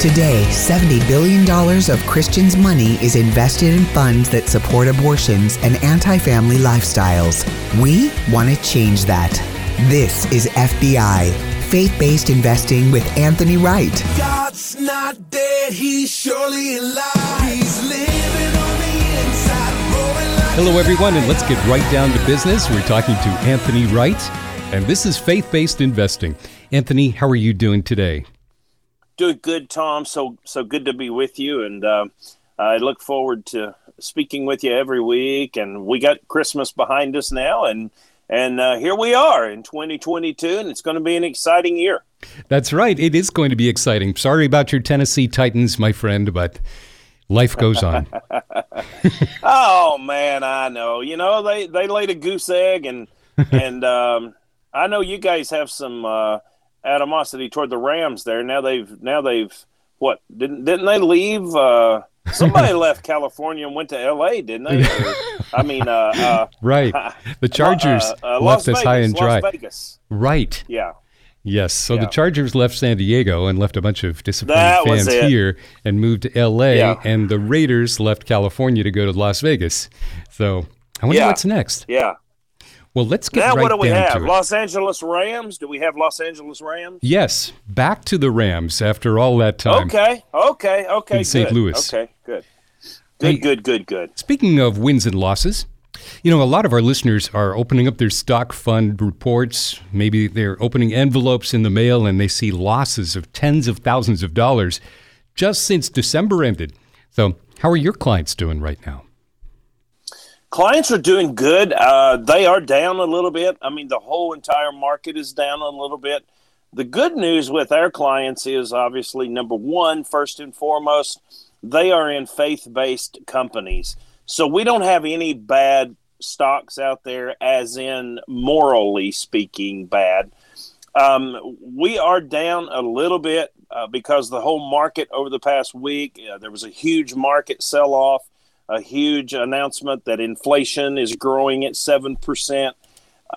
Today, $70 billion of Christians' money is invested in funds that support abortions and anti family lifestyles. We want to change that. This is FBI, faith based investing with Anthony Wright. God's not dead, he's surely alive. He's living on the inside, like Hello, everyone, and let's get right down to business. We're talking to Anthony Wright, and this is faith based investing. Anthony, how are you doing today? Doing good, Tom. So so good to be with you, and uh, I look forward to speaking with you every week. And we got Christmas behind us now, and and uh, here we are in 2022, and it's going to be an exciting year. That's right. It is going to be exciting. Sorry about your Tennessee Titans, my friend, but life goes on. oh man, I know. You know they they laid a goose egg, and and um, I know you guys have some uh, animosity toward the Rams there. Now they've now they've what didn't didn't they leave? Uh, somebody left California and went to L.A. Didn't they? Or, I mean, uh, uh, right. The Chargers uh, uh, left Las us high and dry. Las Vegas. Right. Yeah. Yes. So Yeah. the Chargers left San Diego and left a bunch of disappointed fans it. here and moved to LA. Yeah. And the Raiders left California to go to Las Vegas. So I wonder Yeah. what's next. Yeah. Well, let's get now right what do we have? Los Angeles Rams. Do we have Los Angeles Rams? Yes, back to the Rams after all that time. Okay. Okay. Okay. In St. Louis. Okay. Good. Hey. Good. Good. Good. Good. Speaking of wins and losses, you know, a lot of our listeners are opening up their stock fund reports. Maybe they're opening envelopes in the mail and they see losses of tens of thousands of dollars just since December ended. So, how are your clients doing right now? Clients are doing good. Uh, they are down a little bit. I mean, the whole entire market is down a little bit. The good news with our clients is obviously number one, first and foremost, they are in faith based companies. So we don't have any bad stocks out there, as in morally speaking, bad. Um, we are down a little bit uh, because the whole market over the past week, uh, there was a huge market sell off, a huge announcement that inflation is growing at 7%.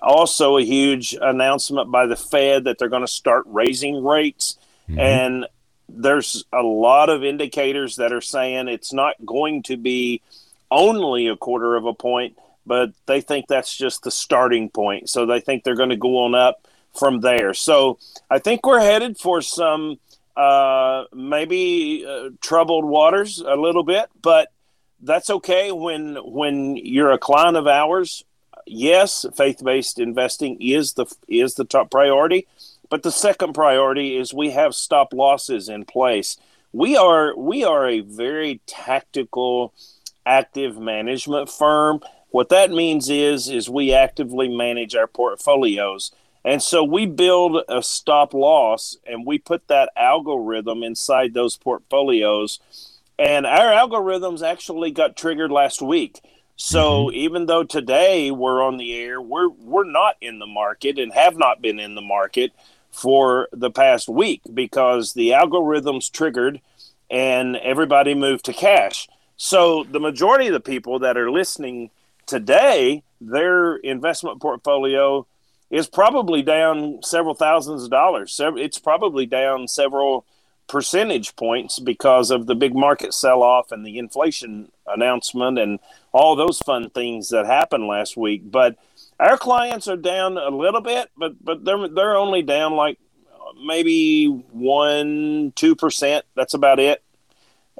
Also, a huge announcement by the Fed that they're going to start raising rates. And there's a lot of indicators that are saying it's not going to be only a quarter of a point, but they think that's just the starting point. So they think they're going to go on up from there. So I think we're headed for some uh, maybe uh, troubled waters a little bit, but that's okay when when you're a client of ours. Yes, faith-based investing is the is the top priority, but the second priority is we have stop losses in place. We are we are a very tactical active management firm. What that means is is we actively manage our portfolios. And so we build a stop loss and we put that algorithm inside those portfolios. And our algorithms actually got triggered last week. So mm-hmm. even though today we're on the air, we're we're not in the market and have not been in the market for the past week because the algorithms triggered and everybody moved to cash. So the majority of the people that are listening today, their investment portfolio is probably down several thousands of dollars. It's probably down several percentage points because of the big market sell off and the inflation announcement and all those fun things that happened last week. But our clients are down a little bit, but but they're they're only down like uh, maybe one two percent. That's about it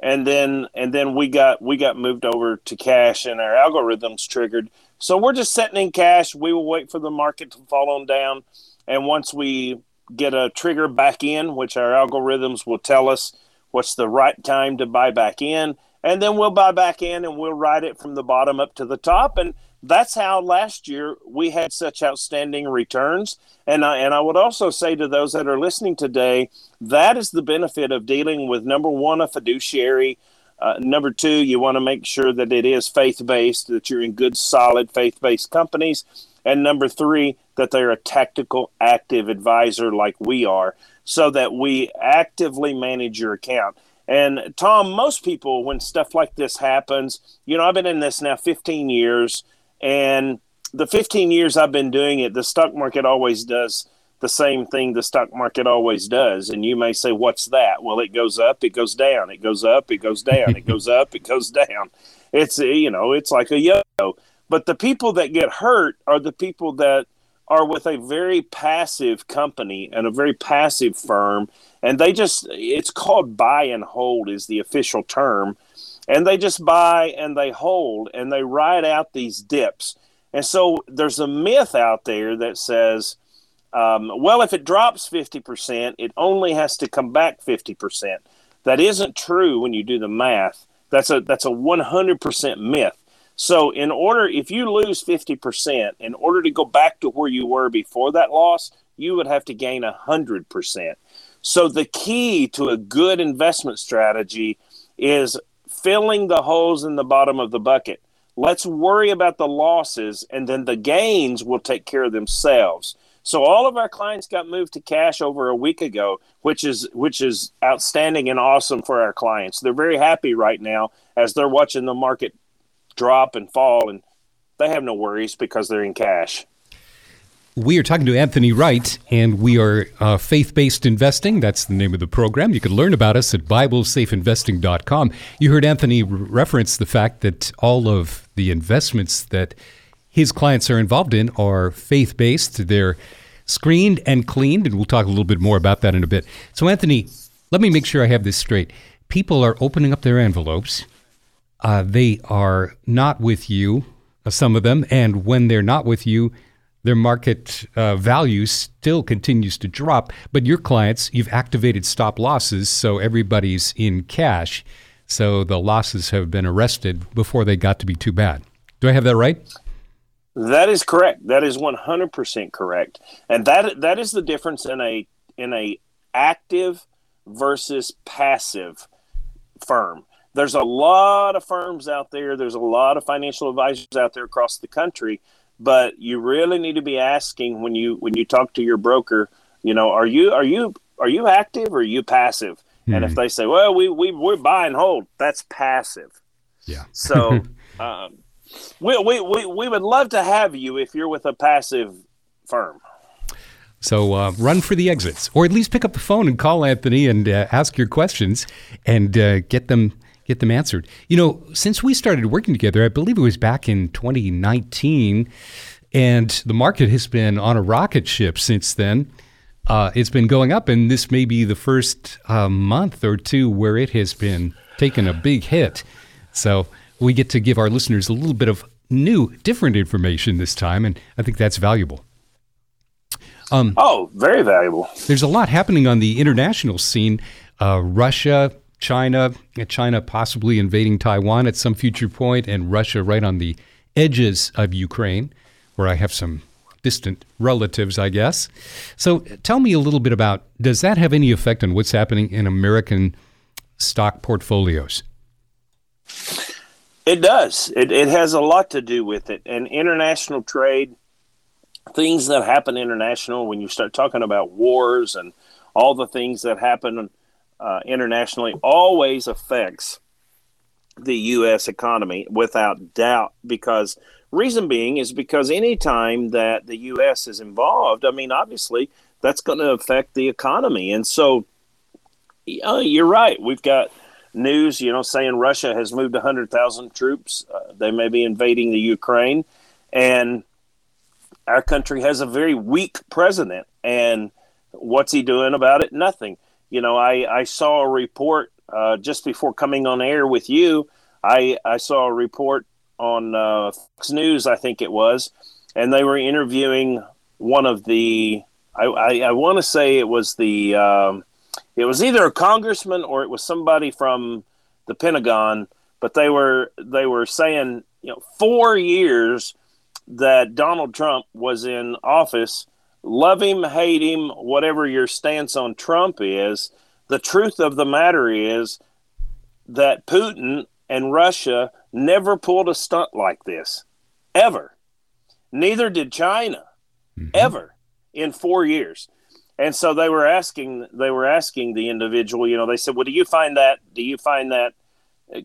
and then and then we got we got moved over to cash and our algorithms triggered so we're just sitting in cash we will wait for the market to fall on down and once we get a trigger back in which our algorithms will tell us what's the right time to buy back in. And then we'll buy back in and we'll ride it from the bottom up to the top. And that's how last year we had such outstanding returns. And I, and I would also say to those that are listening today that is the benefit of dealing with number one a fiduciary. Uh, number two you want to make sure that it is faith-based that you're in good solid faith-based companies. And number three that they're a tactical active advisor like we are so that we actively manage your account and tom most people when stuff like this happens you know i've been in this now 15 years and the 15 years I've been doing it, the stock market always does the same thing the stock market always does. And you may say, What's that? Well, it goes up, it goes down, it goes up, it goes down, it goes up, it goes down. It's, you know, it's like a yo. But the people that get hurt are the people that are with a very passive company and a very passive firm. And they just, it's called buy and hold, is the official term. And they just buy and they hold and they ride out these dips. And so there's a myth out there that says, um, well, if it drops 50%, it only has to come back 50%. That isn't true when you do the math. That's a that's a 100% myth. So, in order, if you lose 50%, in order to go back to where you were before that loss, you would have to gain 100%. So, the key to a good investment strategy is filling the holes in the bottom of the bucket. Let's worry about the losses, and then the gains will take care of themselves. So all of our clients got moved to cash over a week ago, which is which is outstanding and awesome for our clients. They're very happy right now as they're watching the market drop and fall, and they have no worries because they're in cash. We are talking to Anthony Wright, and we are uh, faith based investing. That's the name of the program. You can learn about us at BibleSafeInvesting.com. You heard Anthony reference the fact that all of the investments that his clients are involved in are faith based. They're screened and cleaned, and we'll talk a little bit more about that in a bit. So, Anthony, let me make sure I have this straight. People are opening up their envelopes. Uh, they are not with you, uh, some of them, and when they're not with you, their market uh, value still continues to drop. But your clients, you've activated stop losses, so everybody's in cash. So the losses have been arrested before they got to be too bad. Do I have that right? That is correct. That is one hundred percent correct, and that that is the difference in a in a active versus passive firm. There's a lot of firms out there. There's a lot of financial advisors out there across the country, but you really need to be asking when you when you talk to your broker. You know, are you are you are you active or are you passive? Mm-hmm. And if hmm. they say, well, we we we're buy and hold, that's passive. Yeah. So. um, we, we, we, we would love to have you if you're with a passive firm. So uh, run for the exits, or at least pick up the phone and call Anthony and uh, ask your questions and uh, get them get them answered. You know, since we started working together, I believe it was back in 2019, and the market has been on a rocket ship since then. Uh, it's been going up, and this may be the first uh, month or two where it has been taking a big hit. So we get to give our listeners a little bit of new, different information this time, and I think that's valuable. Um, oh, very valuable. There's a lot happening on the international scene. Uh, Russia, China, China possibly invading Taiwan at some future point, and Russia right on the edges of Ukraine, where I have some distant relatives, I guess. So tell me a little bit about does that have any effect on what's happening in American stock portfolios? It does. It, it has a lot to do with it. And international trade, things that happen international, when you start talking about wars and all the things that happen uh, internationally, always affects the U.S. economy without doubt. Because reason being is because anytime that the U.S. is involved, I mean, obviously that's going to affect the economy. And so, uh, you're right. We've got news, you know, saying Russia has moved 100,000 troops. Uh, they may be invading the Ukraine. And our country has a very weak president. And what's he doing about it? Nothing. You know, I, I saw a report uh, just before coming on air with you. I, I saw a report on uh, Fox News, I think it was, and they were interviewing one of the, I, I, I want to say it was the, um, it was either a congressman or it was somebody from the Pentagon, but they were they were saying, you know, four years that Donald Trump was in office, love him, hate him, whatever your stance on Trump is, the truth of the matter is that Putin and Russia never pulled a stunt like this, ever. Neither did China, mm-hmm. ever, in four years and so they were asking they were asking the individual you know they said well do you find that do you find that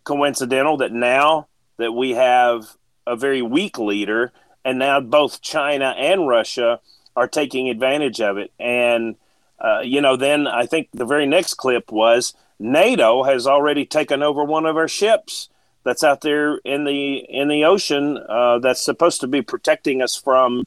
coincidental that now that we have a very weak leader and now both china and russia are taking advantage of it. And, uh, you know, then I think the very next clip was NATO has already taken over one of our ships that's out there in the in the ocean uh, that's supposed to be protecting us from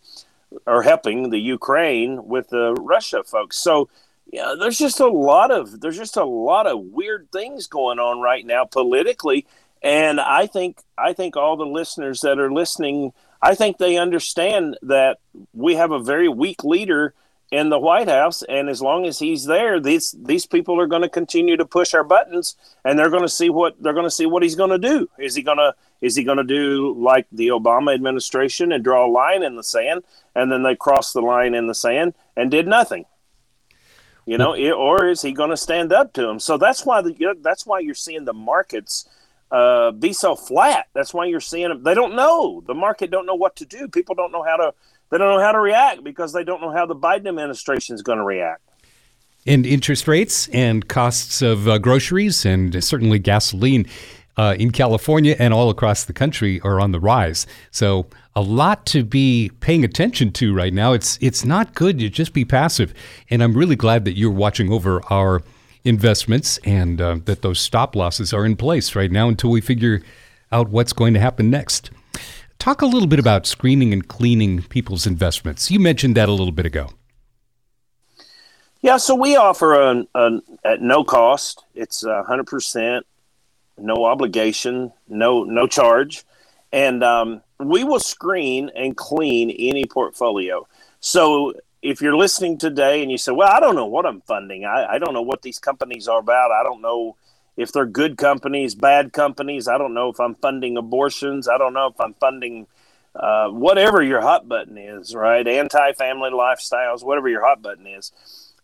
or helping the Ukraine with the Russia folks. So yeah, there's just a lot of there's just a lot of weird things going on right now politically, and I think I think all the listeners that are listening, I think they understand that we have a very weak leader in the White House, and as long as he's there, these these people are going to continue to push our buttons, and they're going to see what they're going to see what he's going to do. Is he going to is he going to do like the Obama administration and draw a line in the sand, and then they crossed the line in the sand and did nothing? You know, or is he going to stand up to him? So that's why the that's why you're seeing the markets uh, be so flat. That's why you're seeing them. They don't know the market. Don't know what to do. People don't know how to they don't know how to react because they don't know how the Biden administration is going to react. And interest rates and costs of uh, groceries and certainly gasoline uh, in California and all across the country are on the rise. So a lot to be paying attention to right now. It's it's not good to just be passive. And I'm really glad that you're watching over our investments and uh, that those stop losses are in place right now until we figure out what's going to happen next. Talk a little bit about screening and cleaning people's investments. You mentioned that a little bit ago. Yeah, so we offer a, a at no cost. It's hundred percent, no obligation, no no charge, and um, we will screen and clean any portfolio. So if you're listening today and you say, "Well, I don't know what I'm funding. I, I don't know what these companies are about. I don't know if they're good companies, bad companies. I don't know if I'm funding abortions. I don't know if I'm funding uh, whatever your hot button is, right? Anti family lifestyles, whatever your hot button is.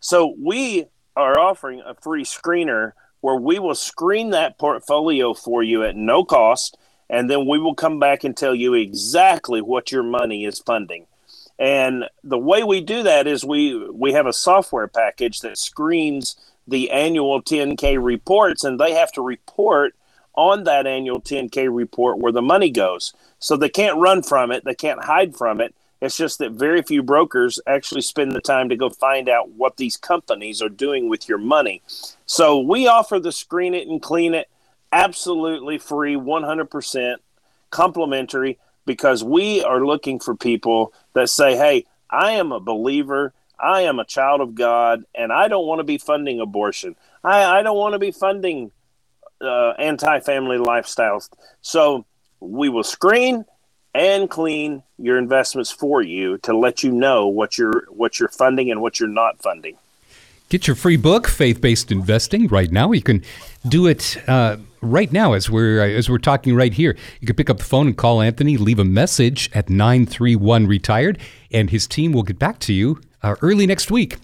So we are offering a free screener where we will screen that portfolio for you at no cost. And then we will come back and tell you exactly what your money is funding. And the way we do that is we we have a software package that screens the annual 10K reports, and they have to report on that annual 10K report where the money goes. So they can't run from it, they can't hide from it. It's just that very few brokers actually spend the time to go find out what these companies are doing with your money. So we offer the screen it and clean it absolutely free, 100% complimentary because we are looking for people that say, hey, I am a believer. I am a child of God, and I don't want to be funding abortion. I, I don't want to be funding uh, anti-family lifestyles. So we will screen and clean your investments for you to let you know what you're what you're funding and what you're not funding. Get your free book, Faith Based Investing, right now. You can do it uh, right now as we're as we're talking right here. You can pick up the phone and call Anthony, leave a message at 931 retired, and his team will get back to you uh, early next week.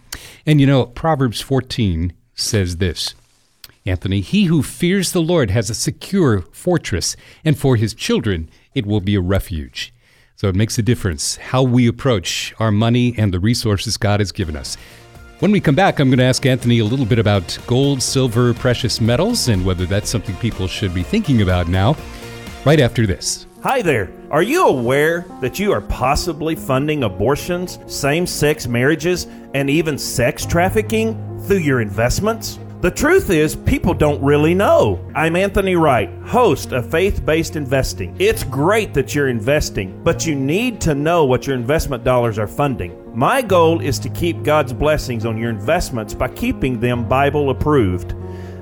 And you know, Proverbs 14 says this Anthony, he who fears the Lord has a secure fortress, and for his children it will be a refuge. So it makes a difference how we approach our money and the resources God has given us. When we come back, I'm going to ask Anthony a little bit about gold, silver, precious metals, and whether that's something people should be thinking about now, right after this. Hi there. Are you aware that you are possibly funding abortions, same sex marriages, and even sex trafficking through your investments? The truth is, people don't really know. I'm Anthony Wright, host of Faith Based Investing. It's great that you're investing, but you need to know what your investment dollars are funding. My goal is to keep God's blessings on your investments by keeping them Bible approved.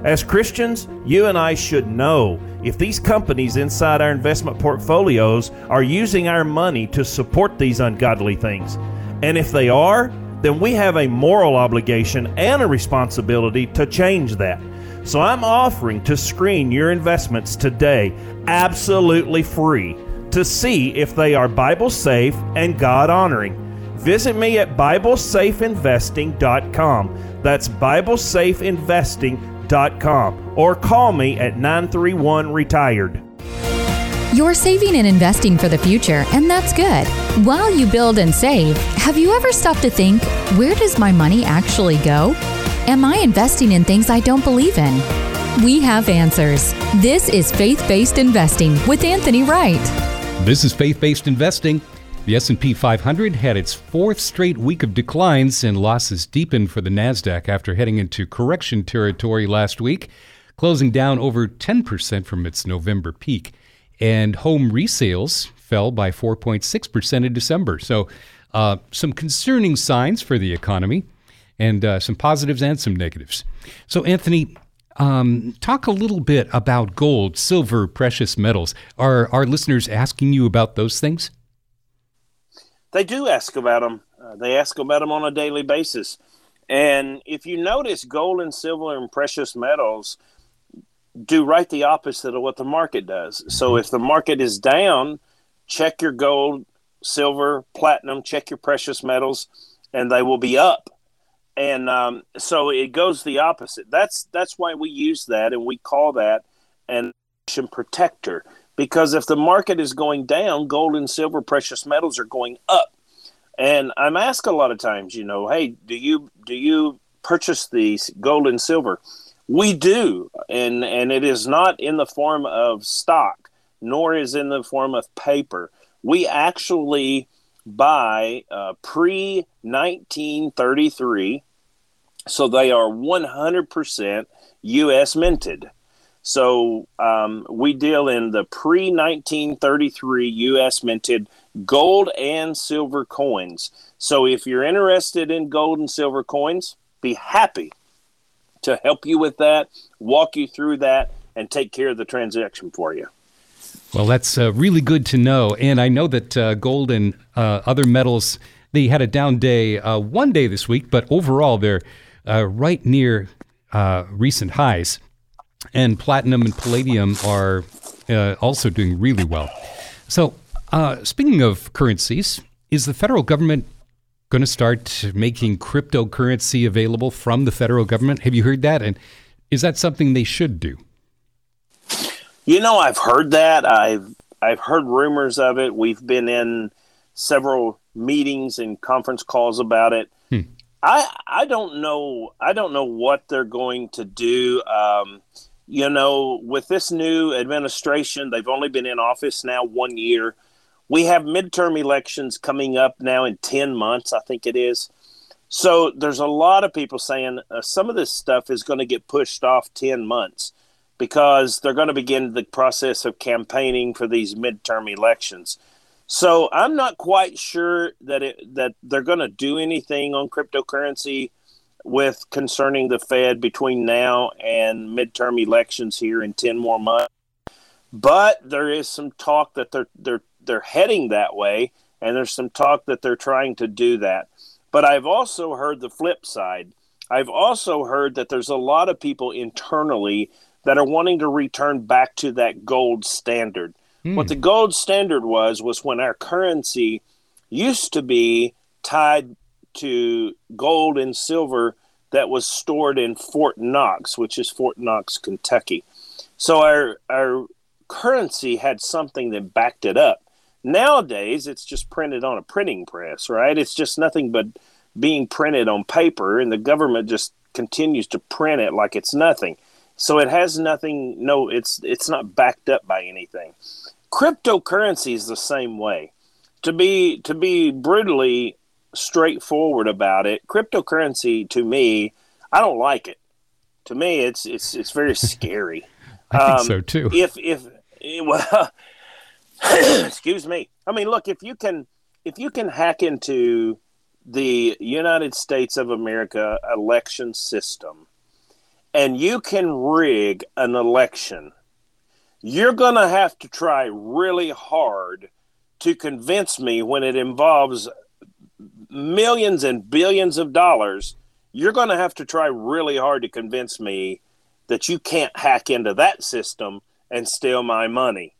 As Christians, you and I should know if these companies inside our investment portfolios are using our money to support these ungodly things. And if they are, then we have a moral obligation and a responsibility to change that. So I'm offering to screen your investments today absolutely free to see if they are Bible safe and God honoring. Visit me at BibleSafeInvesting.com. That's BibleSafeInvesting.com or call me at 931 Retired. You're saving and investing for the future, and that's good. While you build and save, have you ever stopped to think, where does my money actually go? Am I investing in things I don't believe in? We have answers. This is Faith Based Investing with Anthony Wright. This is Faith Based Investing. The S&P 500 had its fourth straight week of declines and losses deepened for the Nasdaq after heading into correction territory last week, closing down over 10% from its November peak. And home resales fell by 4.6% in December. So, uh, some concerning signs for the economy and uh, some positives and some negatives. So, Anthony, um, talk a little bit about gold, silver, precious metals. Are our listeners asking you about those things? They do ask about them. Uh, they ask about them on a daily basis. And if you notice, gold and silver and precious metals do right the opposite of what the market does. So if the market is down, check your gold, silver, platinum, check your precious metals, and they will be up. And um, so it goes the opposite. That's that's why we use that, and we call that an action protector because if the market is going down, gold and silver precious metals are going up. And I'm asked a lot of times, you know, hey, do you do you purchase these gold and silver? We do, and and it is not in the form of stock, nor is in the form of paper. We actually buy uh, pre 1933, so they are 100% U.S. minted. So um, we deal in the pre 1933 U.S. minted gold and silver coins. So if you're interested in gold and silver coins, be happy to help you with that, walk you through that, and take care of the transaction for you. Well, that's uh, really good to know. And I know that uh, gold and uh, other metals, they had a down day uh, one day this week, but overall they're uh, right near uh, recent highs and platinum and palladium are also doing really well. So, speaking of currencies, is the federal government going to start making cryptocurrency available from the federal government? Have you heard that? And is that something they should do? You know, I've heard that. I've I've heard rumors of it. We've been in several meetings and conference calls about it. Hmm. I I don't know. I don't know what they're going to do. Um, you know, with this new administration, they've only been in office now one year. We have midterm elections coming up now in 10 months, I think it is. So there's a lot of people saying uh, some of this stuff is going to get pushed off 10 months because they're going to begin the process of campaigning for these midterm elections. So I'm not quite sure that it, that they're going to do anything on cryptocurrency with concerning the Fed between now and midterm elections here in 10 more months. But there is some talk that they're they're they're heading that way and there's some talk that they're trying to do that. But I've also heard the flip side. I've also heard that there's a lot of people internally that are wanting to return back to that gold standard. Mm. What the gold standard was was when our currency used to be tied to gold and silver that was stored in Fort Knox, which is Fort Knox, Kentucky. So our our currency had something that backed it up. Nowadays, it's just printed on a printing press, right? It's just nothing but being printed on paper, and the government just continues to print it like it's nothing. So it has nothing. No, it's it's not backed up by anything. Cryptocurrency is the same way. To be to be brutally straightforward about it. Cryptocurrency to me, I don't like it. To me, it's it's it's very scary. I think um, so too. If if well, excuse me. I mean, look if you can if you can hack into the United States of America election system and you can rig an election, you're going to have to try really hard to convince me when it involves millions and billions of dollars, you're going to have to try really hard to convince me that you can't hack into that system and steal my money.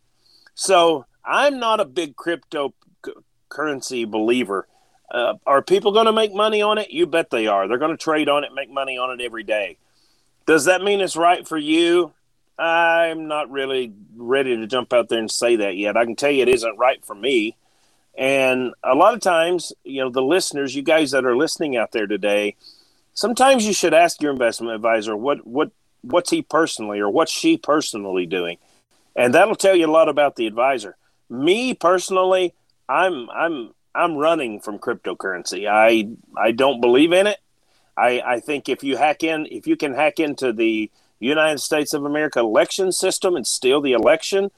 So I'm not a big cryptocurrency believer. Uh, are people going to make money on it? You bet they are. They're going to trade on it, make money on it every day. Does that mean it's right for you? I'm not really ready to jump out there and say that yet. I can tell you it isn't right for me. And a lot of times, you know, the listeners, you guys that are listening out there today, sometimes you should ask your investment advisor what what what's he personally or what's she personally doing, and that'll tell you a lot about the advisor. Me personally, I'm I'm I'm running from cryptocurrency. I I don't believe in it. I I think if you hack in, if you can hack into the United States of America election system and steal the election,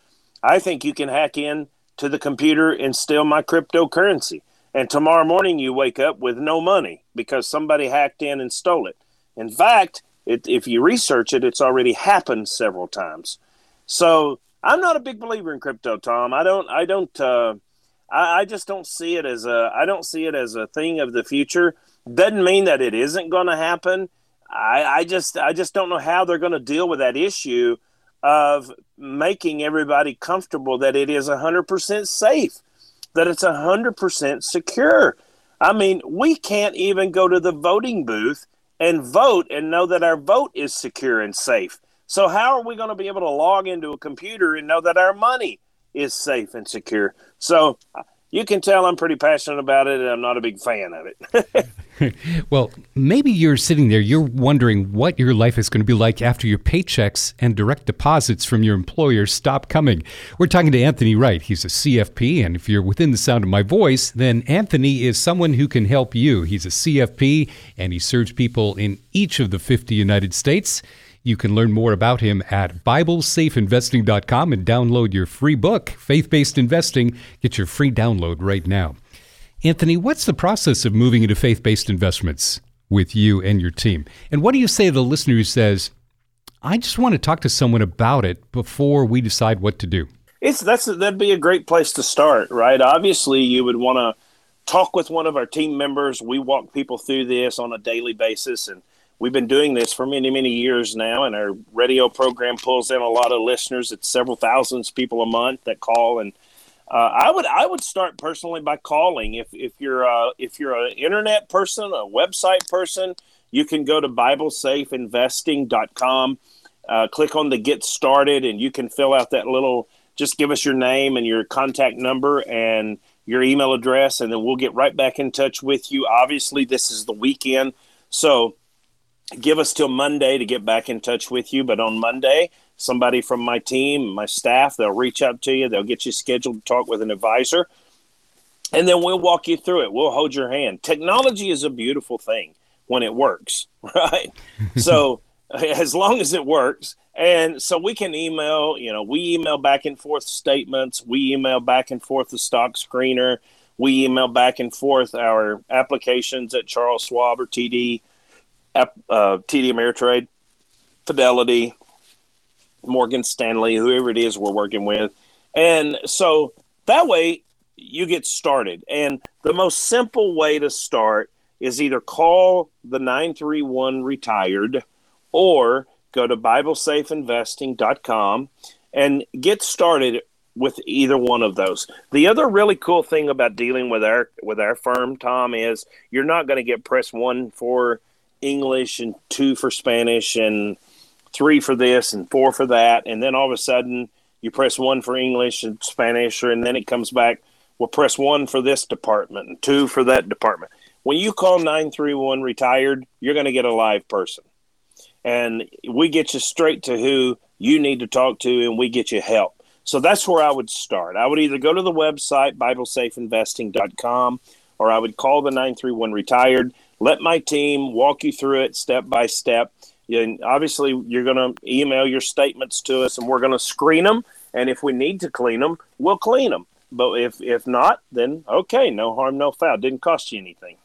I think you can hack in to the computer and steal my cryptocurrency. And tomorrow morning you wake up with no money because somebody hacked in and stole it. In fact, it, if you research it, it's already happened several times. So I'm not a big believer in crypto, Tom. I don't. I don't. Uh, I, I just don't see it as a. I don't see it as a thing of the future. Doesn't mean that it isn't going to happen. I, I just. I just don't know how they're going to deal with that issue of making everybody comfortable that it is 100% safe that it's 100% secure. I mean, we can't even go to the voting booth and vote and know that our vote is secure and safe. So, how are we going to be able to log into a computer and know that our money is safe and secure? So, you can tell I'm pretty passionate about it and I'm not a big fan of it. well, maybe you're sitting there, you're wondering what your life is going to be like after your paychecks and direct deposits from your employer stop coming. We're talking to Anthony Wright. He's a CFP, and if you're within the sound of my voice, then Anthony is someone who can help you. He's a CFP, and he serves people in each of the 50 United States. You can learn more about him at BibleSafeInvesting.com and download your free book, Faith Based Investing. Get your free download right now. Anthony, what's the process of moving into faith based investments with you and your team? And what do you say to the listener who says, I just want to talk to someone about it before we decide what to do? It's that's that'd be a great place to start, right? Obviously, you would want to talk with one of our team members. We walk people through this on a daily basis, and we've been doing this for many, many years now. And our radio program pulls in a lot of listeners. It's several thousands people a month that call and uh, I would I would start personally by calling. If if you're uh, if you're an internet person, a website person, you can go to BibleSafeInvesting.com, uh, click on the Get Started, and you can fill out that little. Just give us your name and your contact number and your email address, and then we'll get right back in touch with you. Obviously, this is the weekend, so give us till Monday to get back in touch with you. But on Monday, somebody from my team, my staff, they'll reach out to you. They'll get you scheduled to talk with an advisor. And then we'll walk you through it. We'll hold your hand. Technology is a beautiful thing when it works, right? so as long as it works. And so we can email, you know, we email back and forth statements. We email back and forth the stock screener. We email back and forth our applications at Charles Schwab or TD, uh, TD Ameritrade, Fidelity, Morgan Stanley, whoever it is we're working with. And so that way you get started. And the most simple way to start is either call the 931 retired or go to biblesafeinvesting.com and get started with either one of those. The other really cool thing about dealing with our with our firm, Tom, is you're not going to get press 1 for English and 2 for Spanish and three for this and four for that, and then all of a sudden you press one for English and Spanish, and then it comes back. Well, press one for this department and two for that department. When you call nine three one retired, you're going to get a live person, and we get you straight to who you need to talk to, and we get you help. So that's where I would start. I would either go to the website BibleSafeInvesting.com, or I would call the nine three one retired. Let my team walk you through it step by step and obviously, you're going to email your statements to us, and we're going to screen them. And if we need to clean them, we'll clean them. But if if not, then okay, no harm, no foul. Didn't cost you anything.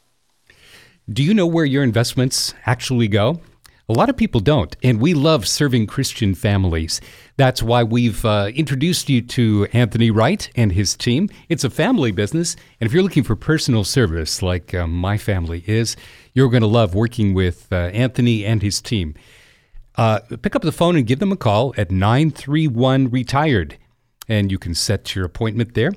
Do you know where your investments actually go? A lot of people don't, and we love serving Christian families. That's why we've uh, introduced you to Anthony Wright and his team. It's a family business, and if you're looking for personal service like uh, my family is, you're going to love working with uh, Anthony and his team. Uh, pick up the phone and give them a call at 931 Retired, and you can set your appointment there.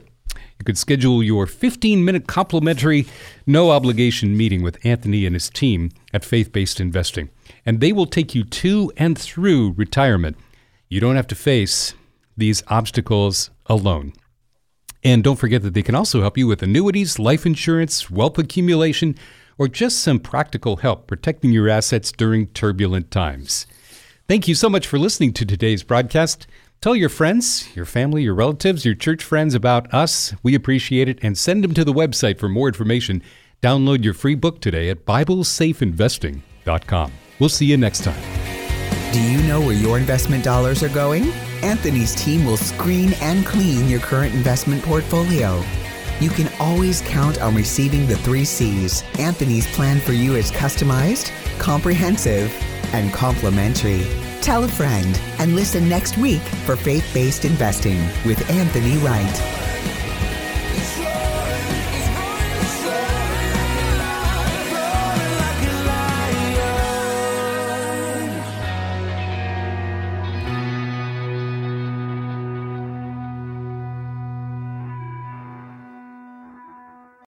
You could schedule your 15 minute complimentary, no obligation meeting with Anthony and his team at Faith Based Investing and they will take you to and through retirement. You don't have to face these obstacles alone. And don't forget that they can also help you with annuities, life insurance, wealth accumulation, or just some practical help protecting your assets during turbulent times. Thank you so much for listening to today's broadcast. Tell your friends, your family, your relatives, your church friends about us. We appreciate it and send them to the website for more information. Download your free book today at BibleSafeInvesting.com. We'll see you next time. Do you know where your investment dollars are going? Anthony's team will screen and clean your current investment portfolio. You can always count on receiving the three C's. Anthony's plan for you is customized, comprehensive, and complimentary. Tell a friend and listen next week for faith based investing with Anthony Wright.